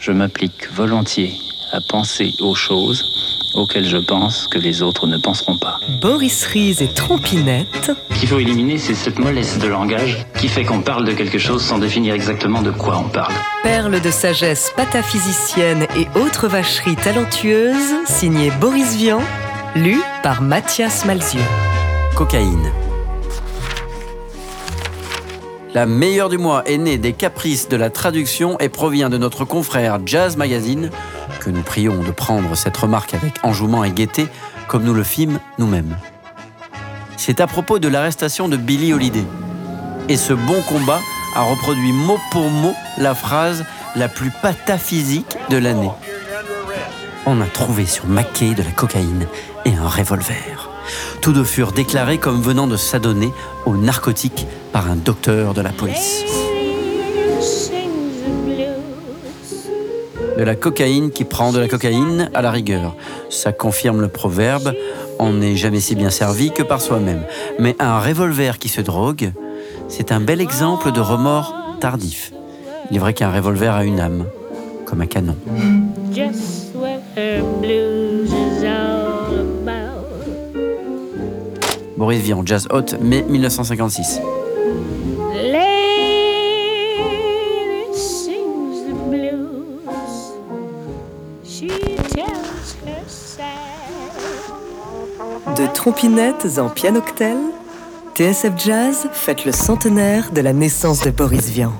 Je m'applique volontiers à penser aux choses auxquelles je pense que les autres ne penseront pas. Boris Ries et Trompinette. Ce qu'il faut éliminer, c'est cette mollesse de langage qui fait qu'on parle de quelque chose sans définir exactement de quoi on parle. Perle de sagesse pataphysicienne et autres vacheries talentueuses, signé Boris Vian, lu par Mathias Malzieu. Cocaïne. La meilleure du mois est née des caprices de la traduction et provient de notre confrère Jazz Magazine, que nous prions de prendre cette remarque avec enjouement et gaieté, comme nous le fîmes nous-mêmes. C'est à propos de l'arrestation de Billy Holiday. Et ce bon combat a reproduit mot pour mot la phrase la plus pataphysique de l'année. On a trouvé sur Mackay de la cocaïne et un revolver. Tous deux furent déclarés comme venant de s'adonner aux narcotiques par un docteur de la police. De la cocaïne qui prend de la cocaïne à la rigueur. Ça confirme le proverbe on n'est jamais si bien servi que par soi-même. Mais un revolver qui se drogue, c'est un bel exemple de remords tardif. Il est vrai qu'un revolver a une âme, comme un canon. Boris Vian, Jazz Hot, mai 1956. De trompinettes en pianoctel, TSF Jazz fête le centenaire de la naissance de Boris Vian.